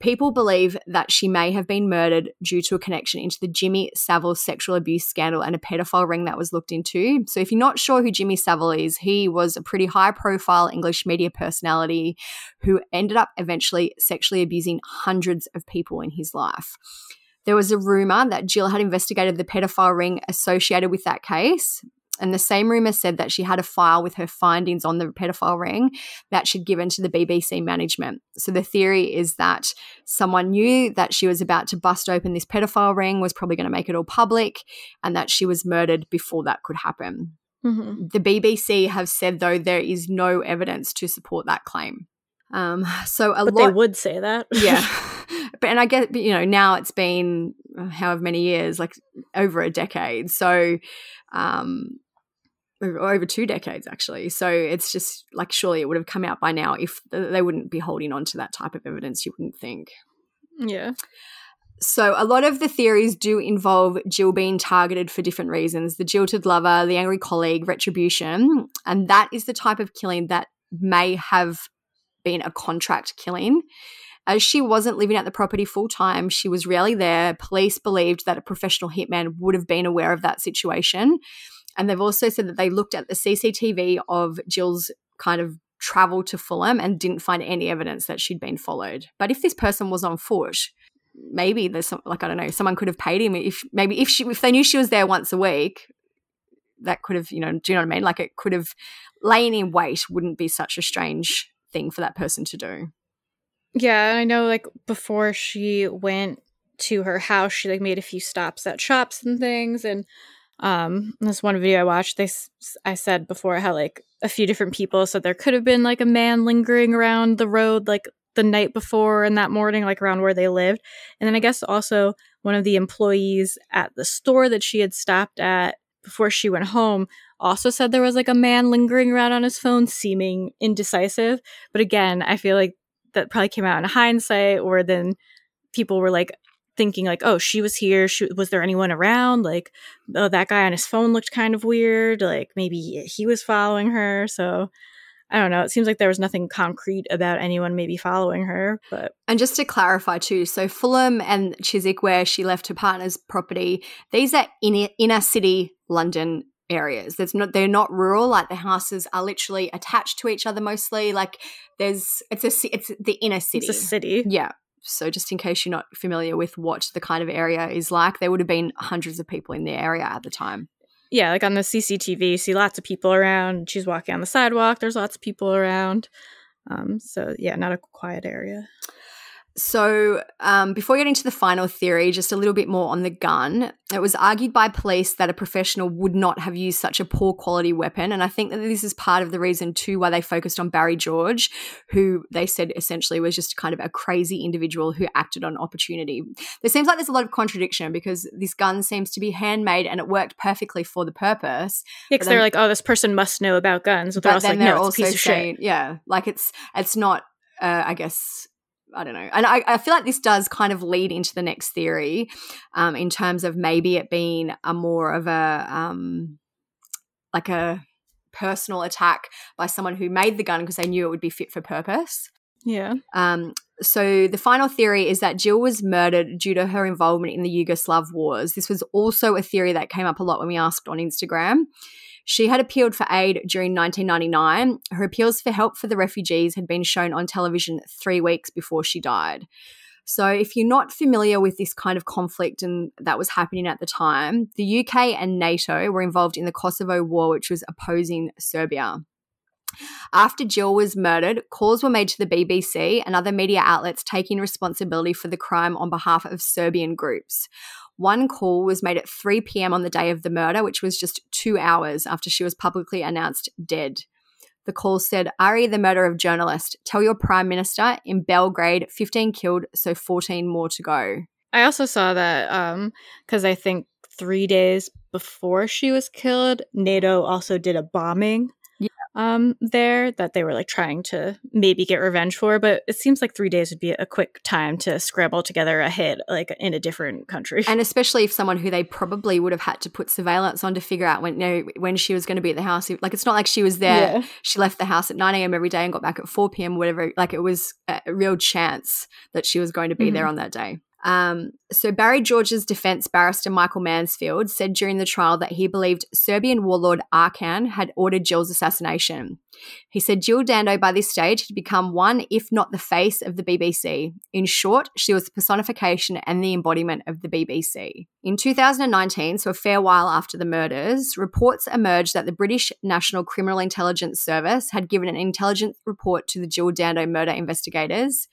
People believe that she may have been murdered due to a connection into the Jimmy Savile sexual abuse scandal and a pedophile ring that was looked into. So, if you're not sure who Jimmy Savile is, he was a pretty high profile English media personality who ended up eventually sexually abusing hundreds of people in his life. There was a rumor that Jill had investigated the pedophile ring associated with that case, and the same rumor said that she had a file with her findings on the pedophile ring that she'd given to the BBC management. So the theory is that someone knew that she was about to bust open this pedophile ring, was probably going to make it all public, and that she was murdered before that could happen. Mm-hmm. The BBC have said, though, there is no evidence to support that claim. Um, so a but lot, they would say that, yeah. But and I get you know now it's been uh, however many years, like over a decade. So um, over two decades actually so it's just like surely it would have come out by now if they wouldn't be holding on to that type of evidence you wouldn't think yeah so a lot of the theories do involve jill being targeted for different reasons the jilted lover the angry colleague retribution and that is the type of killing that may have been a contract killing as she wasn't living at the property full time, she was rarely there. Police believed that a professional hitman would have been aware of that situation. And they've also said that they looked at the CCTV of Jill's kind of travel to Fulham and didn't find any evidence that she'd been followed. But if this person was on foot, maybe there's some like I don't know, someone could have paid him if maybe if she if they knew she was there once a week, that could have, you know, do you know what I mean? Like it could have laying in wait wouldn't be such a strange thing for that person to do. Yeah, I know like before she went to her house, she like made a few stops at shops and things and um this one video i watched they i said before how like a few different people said there could have been like a man lingering around the road like the night before and that morning like around where they lived. And then i guess also one of the employees at the store that she had stopped at before she went home also said there was like a man lingering around on his phone seeming indecisive. But again i feel like that probably came out in hindsight or then people were like thinking like, oh, she was here. She, was there anyone around? Like, oh, that guy on his phone looked kind of weird. Like maybe he was following her. So I don't know. It seems like there was nothing concrete about anyone maybe following her, but and just to clarify too, so Fulham and Chiswick, where she left her partner's property, these are inner inner city London areas. There's not they're not rural. Like the houses are literally attached to each other mostly. Like there's it's a it's the inner city. It's a city. Yeah So, just in case you're not familiar with what the kind of area is like, there would have been hundreds of people in the area at the time. Yeah, like on the CCTV, you see lots of people around. She's walking on the sidewalk, there's lots of people around. Um, so, yeah, not a quiet area. So, um, before getting to the final theory, just a little bit more on the gun. It was argued by police that a professional would not have used such a poor quality weapon. And I think that this is part of the reason, too, why they focused on Barry George, who they said essentially was just kind of a crazy individual who acted on opportunity. There seems like there's a lot of contradiction because this gun seems to be handmade and it worked perfectly for the purpose. Yeah, because they're like, oh, this person must know about guns. But, but they're also like, no, also saying, yeah, like it's it's not. Uh, I guess I don't know. And I, I, feel like this does kind of lead into the next theory um, in terms of maybe it being a more of a, um, like a personal attack by someone who made the gun because they knew it would be fit for purpose. Yeah. Um, so the final theory is that Jill was murdered due to her involvement in the Yugoslav wars. This was also a theory that came up a lot when we asked on Instagram. She had appealed for aid during 1999. Her appeals for help for the refugees had been shown on television three weeks before she died. So, if you're not familiar with this kind of conflict and that was happening at the time, the UK and NATO were involved in the Kosovo War, which was opposing Serbia. After Jill was murdered, calls were made to the BBC and other media outlets taking responsibility for the crime on behalf of Serbian groups. One call was made at 3 p.m. on the day of the murder, which was just two hours after she was publicly announced dead. The call said, Ari, the murder of journalist, tell your prime minister in Belgrade, 15 killed, so 14 more to go. I also saw that because um, I think three days before she was killed, NATO also did a bombing um, there that they were like trying to maybe get revenge for. But it seems like three days would be a quick time to scramble together a hit like in a different country. And especially if someone who they probably would have had to put surveillance on to figure out when you know, when she was going to be at the house. Like it's not like she was there. Yeah. She left the house at 9 a.m. every day and got back at 4 p.m. Whatever. Like it was a real chance that she was going to be mm-hmm. there on that day. Um, so, Barry George's defense barrister Michael Mansfield said during the trial that he believed Serbian warlord Arkan had ordered Jill's assassination. He said Jill Dando by this stage had become one, if not the face, of the BBC. In short, she was the personification and the embodiment of the BBC. In 2019, so a fair while after the murders, reports emerged that the British National Criminal Intelligence Service had given an intelligence report to the Jill Dando murder investigators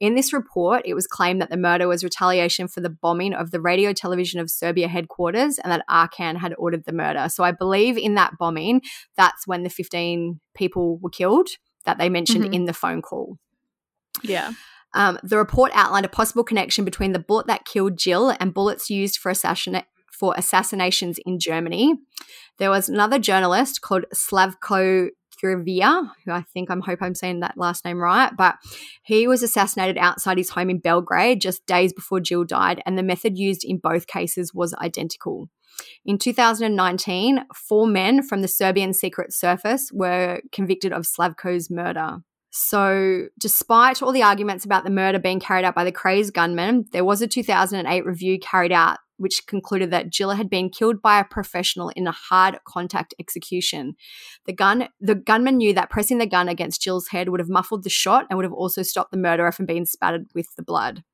in this report, it was claimed that the murder was retaliation for the bombing of the radio television of Serbia headquarters and that Arkan had ordered the murder. So I believe in that bombing, that's when the 15 people were killed that they mentioned mm-hmm. in the phone call. Yeah. Um, the report outlined a possible connection between the bullet that killed Jill and bullets used for assassinate for assassinations in Germany. There was another journalist called Slavko Curuvija, who I think I'm hope I'm saying that last name right, but he was assassinated outside his home in Belgrade just days before Jill died, and the method used in both cases was identical. In 2019, four men from the Serbian Secret Service were convicted of Slavko's murder. So, despite all the arguments about the murder being carried out by the crazed gunman, there was a 2008 review carried out which concluded that Jilla had been killed by a professional in a hard contact execution. The gun the gunman knew that pressing the gun against Jill's head would have muffled the shot and would have also stopped the murderer from being spattered with the blood.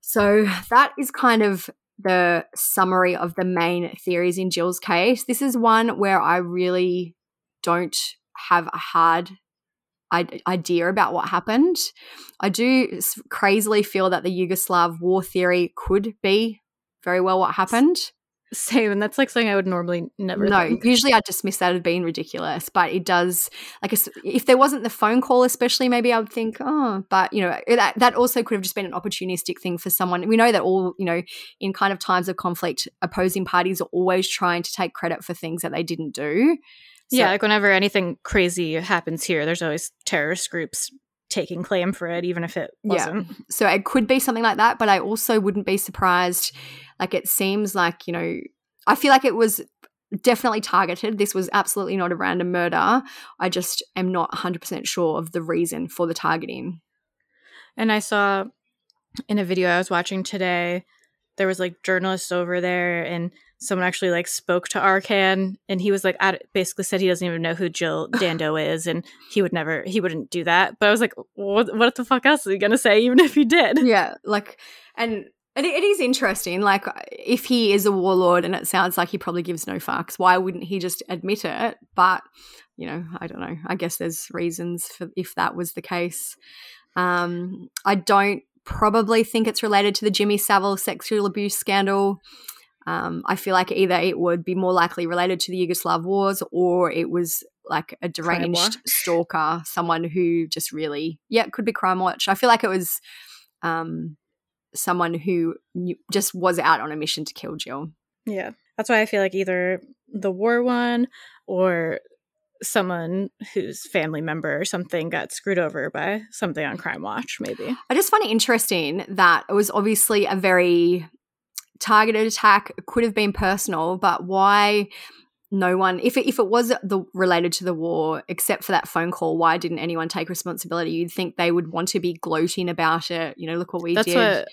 So that is kind of the summary of the main theories in Jill's case. This is one where I really don't have a hard idea about what happened. I do crazily feel that the Yugoslav war theory could be very well what happened. Same, and that's like something I would normally never. No, think. usually I dismiss that as being ridiculous, but it does. Like, if there wasn't the phone call, especially, maybe I would think, oh, but you know, that that also could have just been an opportunistic thing for someone. We know that all you know, in kind of times of conflict, opposing parties are always trying to take credit for things that they didn't do. So, yeah, like whenever anything crazy happens here, there's always terrorist groups taking claim for it, even if it wasn't. Yeah. So it could be something like that, but I also wouldn't be surprised. Like it seems like, you know, I feel like it was definitely targeted. This was absolutely not a random murder. I just am not 100% sure of the reason for the targeting. And I saw in a video I was watching today there was like journalists over there and someone actually like spoke to Arkan and he was like basically said he doesn't even know who Jill Dando is and he would never he wouldn't do that. But I was like, what what the fuck else is he gonna say even if he did? Yeah, like and it, it is interesting. Like, if he is a warlord and it sounds like he probably gives no fucks, why wouldn't he just admit it? But, you know, I don't know. I guess there's reasons for if that was the case. Um, I don't probably think it's related to the Jimmy Savile sexual abuse scandal. Um, I feel like either it would be more likely related to the Yugoslav wars or it was like a deranged stalker, someone who just really, yeah, it could be Crimewatch. I feel like it was um, someone who just was out on a mission to kill Jill. Yeah. That's why I feel like either the war one or someone whose family member or something got screwed over by something on Crimewatch, maybe. I just find it interesting that it was obviously a very targeted attack. It could have been personal, but why no one if it, if it was the related to the war except for that phone call why didn't anyone take responsibility? You'd think they would want to be gloating about it. You know look what we That's did. what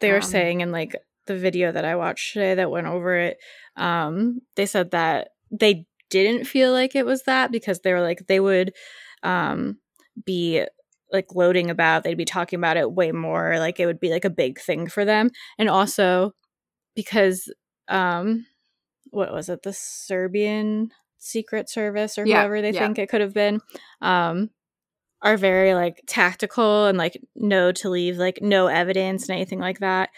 they were um, saying in like the video that I watched today that went over it. Um they said that they didn't feel like it was that because they were like they would um be like gloating about they'd be talking about it way more like it would be like a big thing for them. And also because um what was it the serbian secret service or yeah, whoever they yeah. think it could have been um are very like tactical and like no to leave like no evidence and anything like that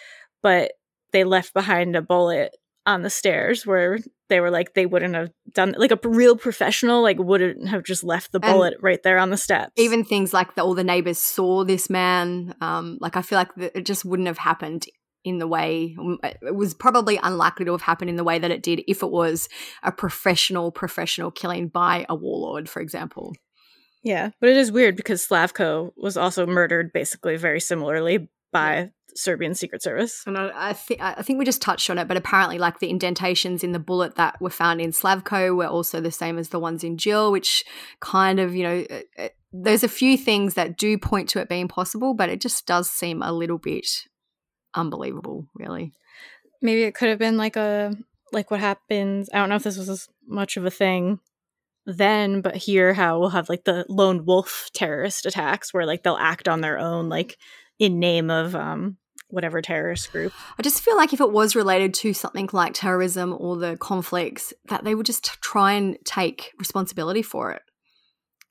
but they left behind a bullet on the stairs where they were like they wouldn't have done like a real professional like wouldn't have just left the bullet and right there on the steps even things like the, all the neighbors saw this man um like i feel like the, it just wouldn't have happened in the way um, it was probably unlikely to have happened in the way that it did if it was a professional professional killing by a warlord for example yeah but it is weird because slavko was also murdered basically very similarly by Serbian Secret Service. And I, I think I think we just touched on it, but apparently, like the indentations in the bullet that were found in Slavko were also the same as the ones in Jill, which kind of you know. It, uh, uh, there's a few things that do point to it being possible, but it just does seem a little bit unbelievable, really. Maybe it could have been like a like what happens. I don't know if this was as much of a thing then, but here how we'll have like the lone wolf terrorist attacks where like they'll act on their own, like in name of um whatever terrorist group. I just feel like if it was related to something like terrorism or the conflicts, that they would just try and take responsibility for it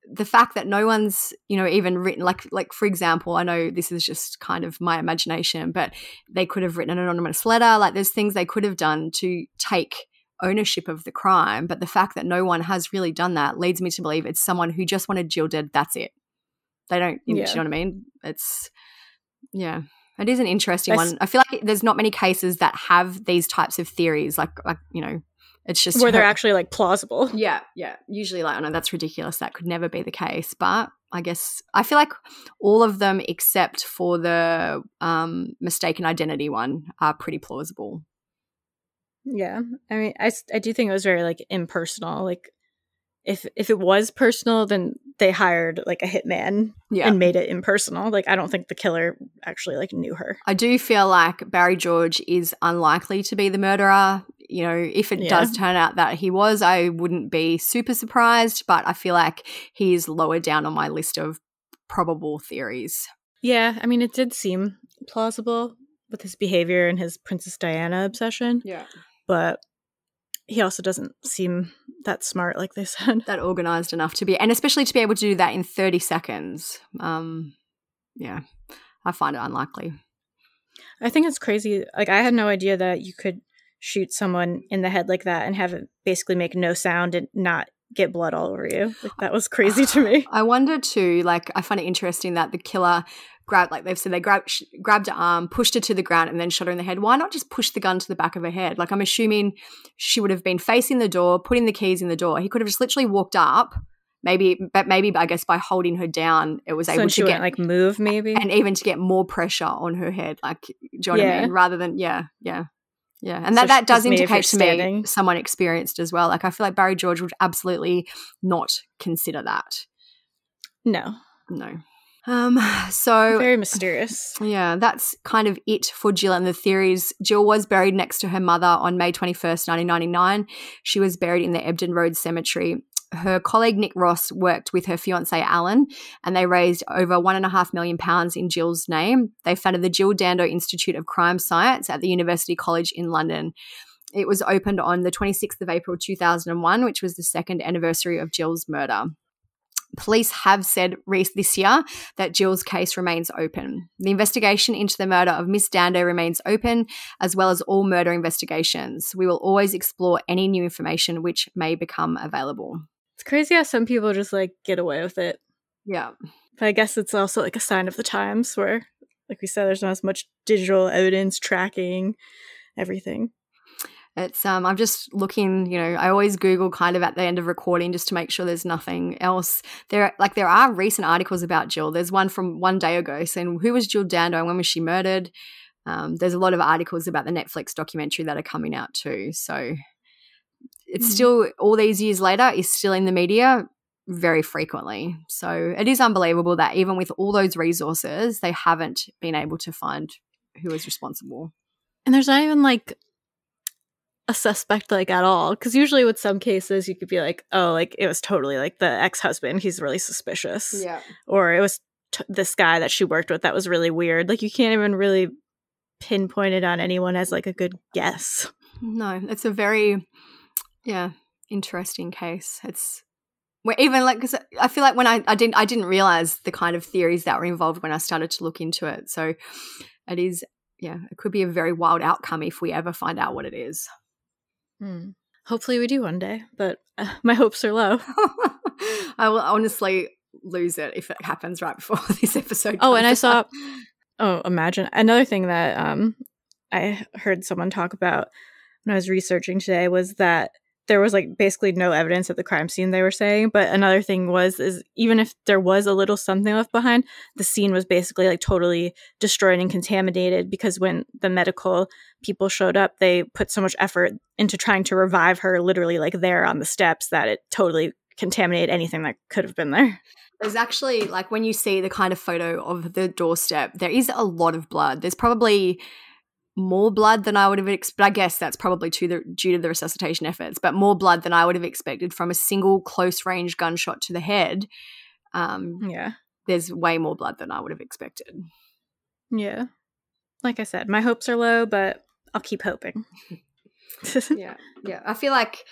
the fact that no one's you know even written like like for example i know this is just kind of my imagination but they could have written an anonymous letter like there's things they could have done to take ownership of the crime but the fact that no one has really done that leads me to believe it's someone who just wanted jill dead that's it they don't you, yeah. know what i mean it's yeah it is an interesting I one. I feel like there's not many cases that have these types of theories, like like you know, it's just where they're actually like plausible. Yeah, yeah. Usually, like, oh no, that's ridiculous. That could never be the case. But I guess I feel like all of them, except for the um, mistaken identity one, are pretty plausible. Yeah, I mean, I I do think it was very like impersonal. Like, if if it was personal, then they hired like a hitman yeah. and made it impersonal. Like I don't think the killer actually like knew her. I do feel like Barry George is unlikely to be the murderer you know, if it yeah. does turn out that he was, I wouldn't be super surprised, but I feel like he's lower down on my list of probable theories. Yeah, I mean, it did seem plausible with his behavior and his Princess Diana obsession. Yeah. But he also doesn't seem that smart, like they said. That organized enough to be, and especially to be able to do that in 30 seconds. Um, yeah, I find it unlikely. I think it's crazy. Like, I had no idea that you could shoot someone in the head like that and have it basically make no sound and not get blood all over you. Like, that was crazy to me. I wonder too, like, I find it interesting that the killer grabbed, like they've said, they grabbed, sh- grabbed her arm, pushed her to the ground, and then shot her in the head. Why not just push the gun to the back of her head? Like, I'm assuming she would have been facing the door, putting the keys in the door. He could have just literally walked up. Maybe, but maybe I guess by holding her down, it was so able to get like move, maybe, and even to get more pressure on her head. Like, do you know yeah. what I mean? Rather than, yeah, yeah. Yeah, and so that, that does indicate to me someone experienced as well. Like I feel like Barry George would absolutely not consider that. No. No. Um, so very mysterious. Yeah, that's kind of it for Jill and the theories. Jill was buried next to her mother on May 21st, 1999. She was buried in the Ebden Road Cemetery. Her colleague Nick Ross worked with her fiance Alan, and they raised over one and a half million pounds in Jill's name. They founded the Jill Dando Institute of Crime Science at the University College in London. It was opened on the 26th of April 2001, which was the second anniversary of Jill's murder. Police have said this year that Jill's case remains open. The investigation into the murder of Miss Dando remains open, as well as all murder investigations. We will always explore any new information which may become available. It's crazy how some people just like get away with it. Yeah. But I guess it's also like a sign of the times where, like we said, there's not as much digital evidence tracking everything. It's um I'm just looking, you know, I always Google kind of at the end of recording just to make sure there's nothing else. There like there are recent articles about Jill. There's one from one day ago saying who was Jill Dando and when was she murdered? Um, there's a lot of articles about the Netflix documentary that are coming out too. So it's mm. still all these years later is still in the media very frequently. So it is unbelievable that even with all those resources, they haven't been able to find who is responsible. And there's not even like a suspect like at all because usually with some cases you could be like oh like it was totally like the ex-husband he's really suspicious yeah or it was t- this guy that she worked with that was really weird like you can't even really pinpoint it on anyone as like a good guess no it's a very yeah interesting case it's even like because i feel like when I, I didn't i didn't realize the kind of theories that were involved when i started to look into it so it is yeah it could be a very wild outcome if we ever find out what it is Hmm. Hopefully, we do one day, but uh, my hopes are low. I will honestly lose it if it happens right before this episode. Oh, and I saw. Oh, imagine another thing that um I heard someone talk about when I was researching today was that there was like basically no evidence at the crime scene they were saying but another thing was is even if there was a little something left behind the scene was basically like totally destroyed and contaminated because when the medical people showed up they put so much effort into trying to revive her literally like there on the steps that it totally contaminated anything that could have been there. There's actually like when you see the kind of photo of the doorstep there is a lot of blood. There's probably more blood than I would have expected. I guess that's probably to the, due to the resuscitation efforts, but more blood than I would have expected from a single close range gunshot to the head. Um, yeah. There's way more blood than I would have expected. Yeah. Like I said, my hopes are low, but I'll keep hoping. yeah. Yeah. I feel like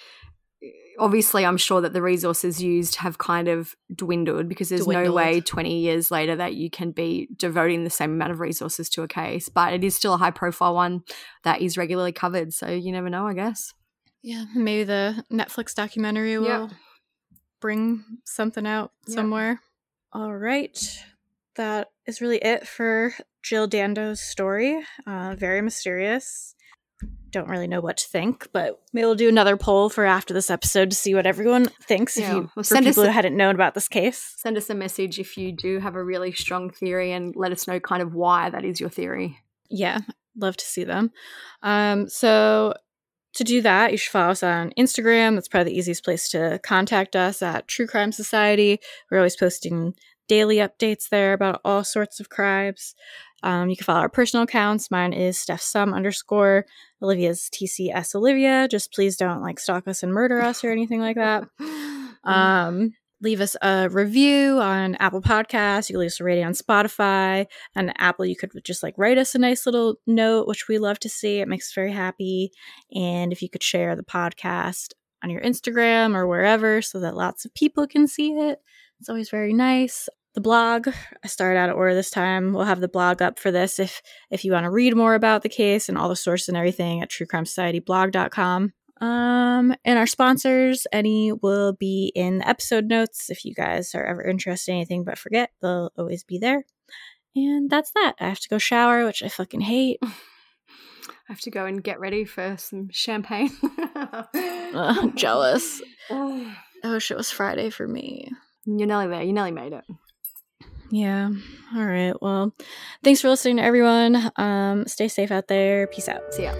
obviously i'm sure that the resources used have kind of dwindled because there's dwindled. no way 20 years later that you can be devoting the same amount of resources to a case but it is still a high profile one that is regularly covered so you never know i guess yeah maybe the netflix documentary will yeah. bring something out yeah. somewhere all right that is really it for jill dando's story uh, very mysterious don't really know what to think, but maybe we'll do another poll for after this episode to see what everyone thinks. Yeah. If you, well, send for people us a, who hadn't known about this case, send us a message if you do have a really strong theory, and let us know kind of why that is your theory. Yeah, love to see them. Um, so to do that, you should follow us on Instagram. That's probably the easiest place to contact us at True Crime Society. We're always posting daily updates there about all sorts of crimes. Um, you can follow our personal accounts. Mine is Steph Sum underscore. Olivia's TCS Olivia. Just please don't like stalk us and murder us or anything like that. Um, leave us a review on Apple Podcasts. You can leave us a rating on Spotify. And Apple, you could just like write us a nice little note, which we love to see. It makes us very happy. And if you could share the podcast on your Instagram or wherever so that lots of people can see it, it's always very nice the blog. I started out of order this time. We'll have the blog up for this if if you want to read more about the case and all the sources and everything at truecrimesocietyblog.com. Um, and our sponsors, any will be in the episode notes. If you guys are ever interested in anything but forget, they'll always be there. And that's that. I have to go shower, which I fucking hate. I have to go and get ready for some champagne. jealous. I wish it was Friday for me. You're nearly there. You nearly made it. Yeah. All right. Well, thanks for listening everyone. Um, stay safe out there. Peace out. See ya.